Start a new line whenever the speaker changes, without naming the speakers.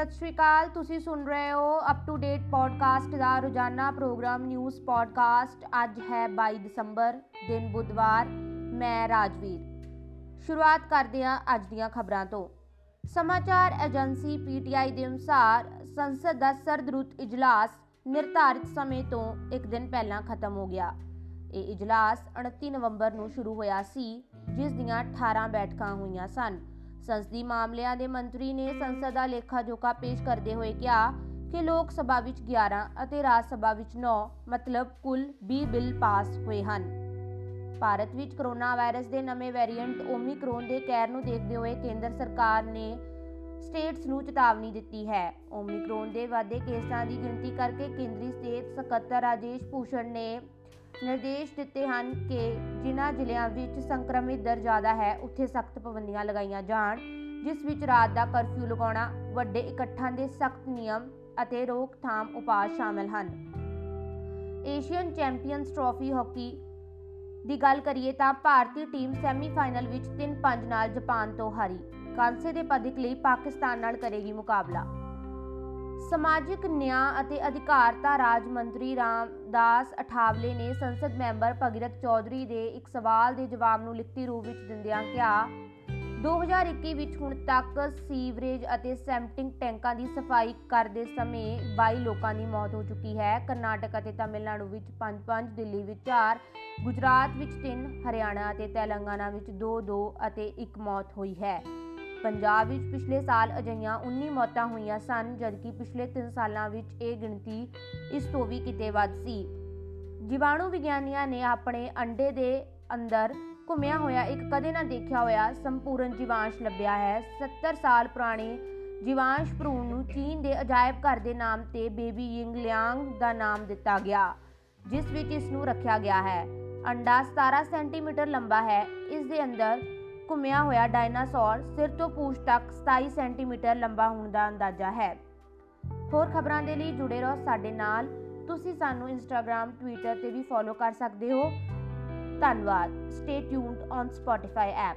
ਸਤਿ ਸ਼੍ਰੀ ਅਕਾਲ, ਤੁਸੀਂ ਸੁਣ ਰਹੇ ਹੋ ਅਪ ਟੂ ਡੇਟ ਪੋਡਕਾਸਟ ਦਾ ਰੋਜ਼ਾਨਾ ਪ੍ਰੋਗਰਾਮ ਨਿਊਜ਼ ਪੋਡਕਾਸਟ ਅੱਜ ਹੈ 22 ਦਸੰਬਰ, ਦਿਨ ਬੁੱਧਵਾਰ, ਮੈਂ ਰਾਜਵੀਰ। ਸ਼ੁਰੂਆਤ ਕਰਦੇ ਹਾਂ ਅੱਜ ਦੀਆਂ ਖਬਰਾਂ ਤੋਂ। ਸਮਾਚਾਰ ਏਜੰਸੀ ਪੀਟੀਆਈ ਦੇ ਅਨੁਸਾਰ ਸੰਸਦ ਦਾ ਸਰਦ ਰੁੱਤ ਇਜਲਾਸ ਨਿਰਧਾਰਿਤ ਸਮੇਂ ਤੋਂ ਇੱਕ ਦਿਨ ਪਹਿਲਾਂ ਖਤਮ ਹੋ ਗਿਆ। ਇਹ ਇਜਲਾਸ 29 ਨਵੰਬਰ ਨੂੰ ਸ਼ੁਰੂ ਹੋਇਆ ਸੀ, ਜਿਸ ਦੀਆਂ 18 ਬੈਠਕਾਂ ਹੋਈਆਂ ਸਨ। ਸੰਸਦੀ ਮਾਮਲਿਆਂ ਦੇ ਮੰਤਰੀ ਨੇ ਸੰਸਦ ਦਾ ਲੇਖਾ ਜੋਖਾ ਪੇਸ਼ ਕਰਦੇ ਹੋਏ ਕਿਹਾ ਕਿ ਲੋਕ ਸਭਾ ਵਿੱਚ 11 ਅਤੇ ਰਾਜ ਸਭਾ ਵਿੱਚ 9 ਮਤਲਬ ਕੁੱਲ 20 ਬਿੱਲ ਪਾਸ ਹੋਏ ਹਨ। ਭਾਰਤ ਵਿੱਚ ਕਰੋਨਾ ਵਾਇਰਸ ਦੇ ਨਵੇਂ ਵੇਰੀਐਂਟ ਓਮਿਕਰੋਨ ਦੇ ਕਹਿਰ ਨੂੰ ਦੇਖਦੇ ਹੋਏ ਕੇਂਦਰ ਸਰਕਾਰ ਨੇ ਸਟੇਟਸ ਨੂੰ ਚੇਤਾਵਨੀ ਦਿੱਤੀ ਹੈ। ਓਮਿਕਰੋਨ ਦੇ ਵਾਧੇ ਕੇਸਾਂ ਦੀ ਗਿਣਤੀ ਕਰਕੇ ਕੇਂਦਰੀ ਸਿਹਤ ਸਕੱਤਰ ਰਾਜੇਸ਼ ਭੂਸ਼ਣ ਨੇ ਨਿਰਦੇਸ਼ ਦਿੱਤੇ ਹਨ ਕਿ ਜਿਨ੍ਹਾਂ ਜ਼ਿਲ੍ਹਿਆਂ ਵਿੱਚ ਸੰਕਰਮਿਤ ਦਰ ਜ਼ਿਆਦਾ ਹੈ, ਉੱਥੇ ਸਖਤ ਪਾਬੰਦੀਆਂ ਲਗਾਈਆਂ ਜਾਣ, ਜਿਸ ਵਿੱਚ ਰਾਤ ਦਾ ਕਰਫਿਊ ਲਗਾਉਣਾ, ਵੱਡੇ ਇਕੱਠਾਂ ਦੇ ਸਖਤ ਨਿਯਮ ਅਤੇ ਰੋਕਥਾਮ ਉਪਾਅ ਸ਼ਾਮਲ ਹਨ। ਏਸ਼ੀਅਨ ਚੈਂਪੀਅਨਸ ਟਰਾਫੀ ਹਾਕੀ ਦੀ ਗੱਲ ਕਰੀਏ ਤਾਂ ਭਾਰਤੀ ਟੀਮ ਸੈਮੀਫਾਈਨਲ ਵਿੱਚ 3-5 ਨਾਲ ਜਾਪਾਨ ਤੋਂ ਹਾਰੀ। ਕਾਂਸੇ ਦੇ ਪਦਕ ਲਈ ਪਾਕਿਸਤਾਨ ਨਾਲ ਕਰੇਗੀ ਮੁਕਾਬਲਾ। ਸਮਾਜਿਕ ਨਿਆਂ ਅਤੇ ਅਧਿਕਾਰਤਾ ਰਾਜ ਮੰਤਰੀ ਰਾਮਦਾਸ ਅਠਾਵਲੇ ਨੇ ਸੰਸਦ ਮੈਂਬਰ ਭਗਿਰਤ ਚੌਧਰੀ ਦੇ ਇੱਕ ਸਵਾਲ ਦੇ ਜਵਾਬ ਨੂੰ ਲਿਖਤੀ ਰੂਪ ਵਿੱਚ ਦਿੰਦਿਆਂ ਕਿਹਾ 2021 ਵਿੱਚ ਹੁਣ ਤੱਕ ਸੀਵਰੇਜ ਅਤੇ ਸੈਂਪਟਿੰਗ ਟੈਂਕਾਂ ਦੀ ਸਫ਼ਾਈ ਕਰਦੇ ਸਮੇਂ 22 ਲੋਕਾਂ ਦੀ ਮੌਤ ਹੋ ਚੁੱਕੀ ਹੈ। ਕਰਨਾਟਕ ਅਤੇ ਤਾਮਿਲਨਾਡੂ ਵਿੱਚ 5-5 ਦਿੱਲੀ ਵਿੱਚ 4 ਗੁਜਰਾਤ ਵਿੱਚ 3 ਹਰਿਆਣਾ ਅਤੇ ਤੇਲੰਗਾਨਾ ਵਿੱਚ 2-2 ਅਤੇ 1 ਮੌਤ ਹੋਈ ਹੈ। ਪੰਜਾਬ ਵਿੱਚ ਪਿਛਲੇ ਸਾਲ ਅਜਿਹੀਆਂ 19 ਮੌਤਾਂ ਹੋਈਆਂ ਸਨ, ਜਦਕਿ ਪਿਛਲੇ 3 ਸਾਲਾਂ ਵਿੱਚ ਇਹ ਗਿਣਤੀ ਇਸ ਤੋਂ ਵੀ ਕਿਤੇ ਵੱਧ ਸੀ। ਜੀਵਾਣੂ ਵਿਗਿਆਨੀਆਂ ਨੇ ਆਪਣੇ ਅੰਡੇ ਦੇ ਅੰਦਰ ਘੁੰਮਿਆ ਹੋਇਆ ਇੱਕ ਕਦੇ ਨਾ ਦੇਖਿਆ ਹੋਇਆ ਸੰਪੂਰਨ ਜੀਵਾਂਸ਼ ਲੱਭਿਆ ਹੈ। 70 ਸਾਲ ਪੁਰਾਣੇ ਜੀਵਾਂਸ਼ ਭਰੂਣ ਨੂੰ ਚੀਨ ਦੇ ਅਜਾਇਬ ਘਰ ਦੇ ਨਾਮ ਤੇ ਬੇਬੀ ਯਿੰਗ ਲਿਆਂਗ ਦਾ ਨਾਮ ਦਿੱਤਾ ਗਿਆ, ਜਿਸ ਵਿੱਚ ਇਸ ਨੂੰ ਰੱਖਿਆ ਗਿਆ ਹੈ। ਅੰਡਾ 17 ਸੈਂਟੀਮੀਟਰ ਲੰਬਾ ਹੈ। ਇਸ ਦੇ ਅੰਦਰ ਘੁੰਮਿਆ ਹੋਇਆ ਡਾਇਨਾਸੌਰ ਸਿਰ ਤੋਂ ਪੂਛ ਤੱਕ 27 ਸੈਂਟੀਮੀਟਰ ਲੰਬਾ ਹੋਣ ਦਾ ਅੰਦਾਜ਼ਾ ਹੈ। ਹੋਰ ਖਬਰਾਂ ਦੇ ਲਈ ਜੁੜੇ ਰਹੋ ਸਾਡੇ ਨਾਲ। ਤੁਸੀਂ ਸਾਨੂੰ ਇੰਸਟਾਗ੍ਰam ਟਵਿੱਟਰ ਤੇ ਵੀ ਫੋਲੋ ਕਰ ਸਕਦੇ ਹੋ। ਧੰਨਵਾਦ। Stay tuned on Spotify app